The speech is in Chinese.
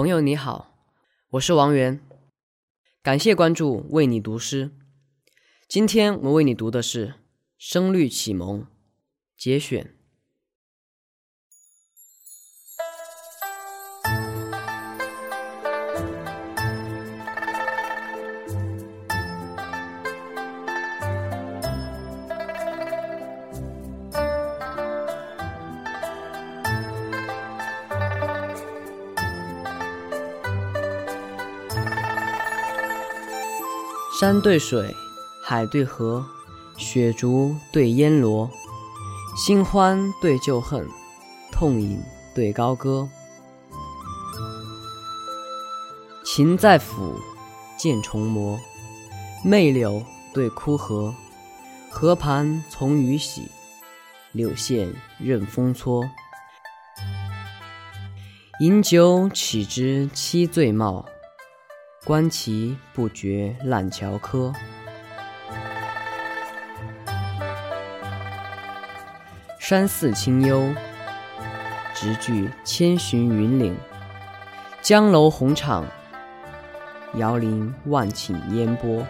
朋友你好，我是王源，感谢关注，为你读诗。今天我为你读的是《声律启蒙》节选。山对水，海对河，雪竹对烟萝，新欢对旧恨，痛饮对高歌。琴在抚，剑重磨，媚柳对枯荷，河盘从雨洗，柳线任风搓。饮酒岂知七醉貌？观其不觉烂桥柯。山寺清幽，直距千寻云岭；江楼红场，遥临万顷烟波。